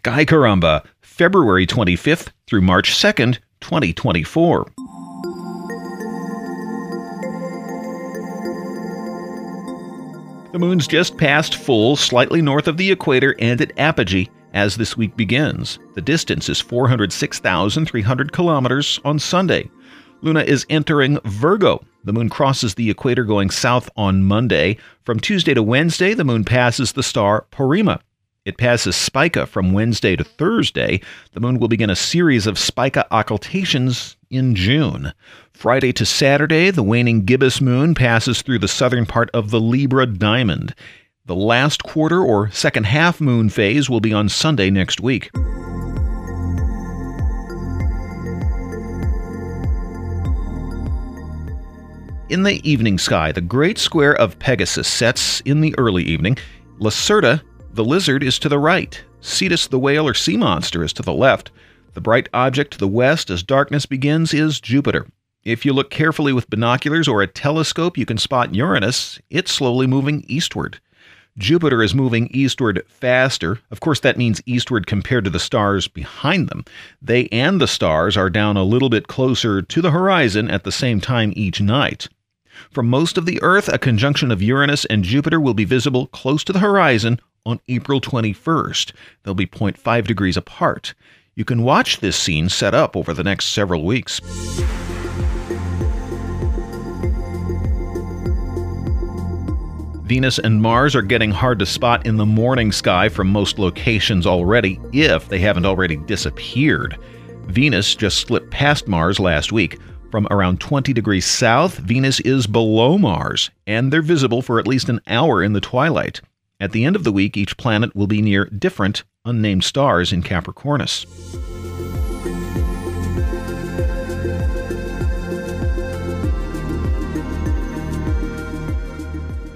Sky Caramba, February 25th through March 2nd, 2024. The moon's just past full, slightly north of the equator and at apogee as this week begins. The distance is 406,300 kilometers on Sunday. Luna is entering Virgo. The moon crosses the equator going south on Monday. From Tuesday to Wednesday, the moon passes the star Porrima. It passes Spica from Wednesday to Thursday. The moon will begin a series of Spica occultations in June. Friday to Saturday, the waning gibbous moon passes through the southern part of the Libra diamond. The last quarter or second half moon phase will be on Sunday next week. In the evening sky, the great square of Pegasus sets in the early evening. Lacerta, the lizard, is to the right. Cetus, the whale or sea monster, is to the left. The bright object to the west as darkness begins is Jupiter. If you look carefully with binoculars or a telescope, you can spot Uranus. It's slowly moving eastward. Jupiter is moving eastward faster. Of course, that means eastward compared to the stars behind them. They and the stars are down a little bit closer to the horizon at the same time each night. From most of the Earth, a conjunction of Uranus and Jupiter will be visible close to the horizon on April 21st. They'll be 0.5 degrees apart. You can watch this scene set up over the next several weeks. Venus and Mars are getting hard to spot in the morning sky from most locations already, if they haven't already disappeared. Venus just slipped past Mars last week. From around 20 degrees south, Venus is below Mars, and they're visible for at least an hour in the twilight. At the end of the week, each planet will be near different unnamed stars in Capricornus.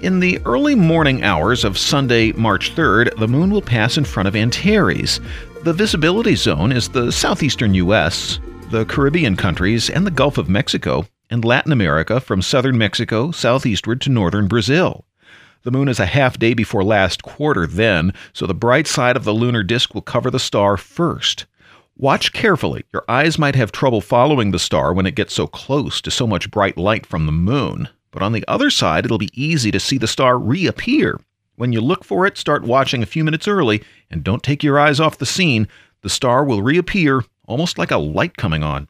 In the early morning hours of Sunday, March 3rd, the moon will pass in front of Antares. The visibility zone is the southeastern U.S., the Caribbean countries, and the Gulf of Mexico, and Latin America from southern Mexico southeastward to northern Brazil. The moon is a half day before last quarter then, so the bright side of the lunar disk will cover the star first. Watch carefully. Your eyes might have trouble following the star when it gets so close to so much bright light from the moon. But on the other side, it'll be easy to see the star reappear. When you look for it, start watching a few minutes early and don't take your eyes off the scene. The star will reappear almost like a light coming on.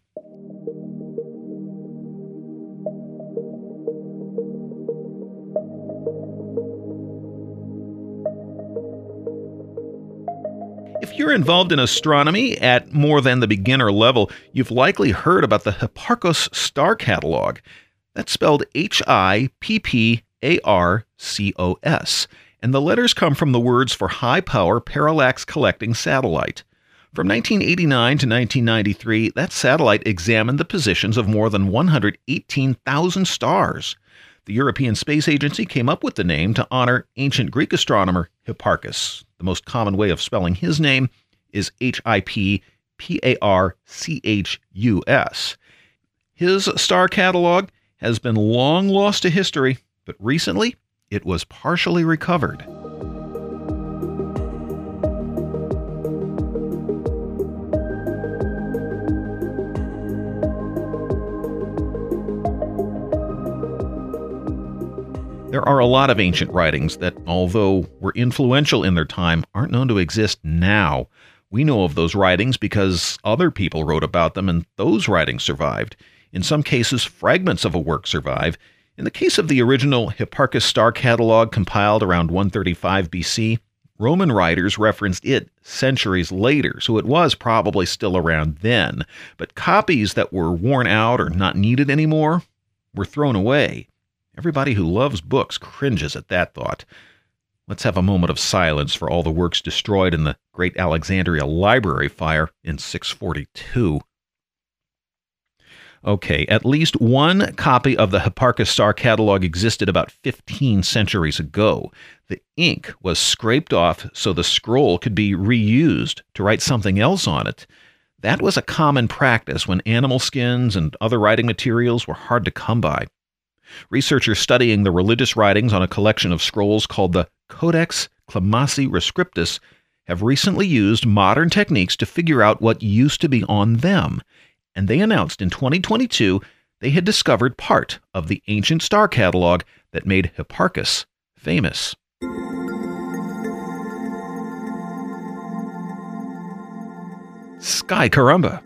You're involved in astronomy at more than the beginner level, you've likely heard about the Hipparcos Star Catalog. That's spelled H I P P A R C O S, and the letters come from the words for high power parallax collecting satellite. From 1989 to 1993, that satellite examined the positions of more than 118,000 stars. The European Space Agency came up with the name to honor ancient Greek astronomer Hipparchus. The most common way of spelling his name is H I P P A R C H U S. His star catalog has been long lost to history, but recently it was partially recovered. There are a lot of ancient writings that, although were influential in their time, aren't known to exist now. We know of those writings because other people wrote about them and those writings survived. In some cases, fragments of a work survive. In the case of the original Hipparchus star catalog compiled around 135 BC, Roman writers referenced it centuries later, so it was probably still around then. But copies that were worn out or not needed anymore were thrown away. Everybody who loves books cringes at that thought. Let's have a moment of silence for all the works destroyed in the Great Alexandria Library fire in 642. Okay, at least one copy of the Hipparchus Star catalog existed about 15 centuries ago. The ink was scraped off so the scroll could be reused to write something else on it. That was a common practice when animal skins and other writing materials were hard to come by. Researchers studying the religious writings on a collection of scrolls called the Codex Climaci Rescriptus have recently used modern techniques to figure out what used to be on them, and they announced in 2022 they had discovered part of the ancient star catalog that made Hipparchus famous. Sky Caramba!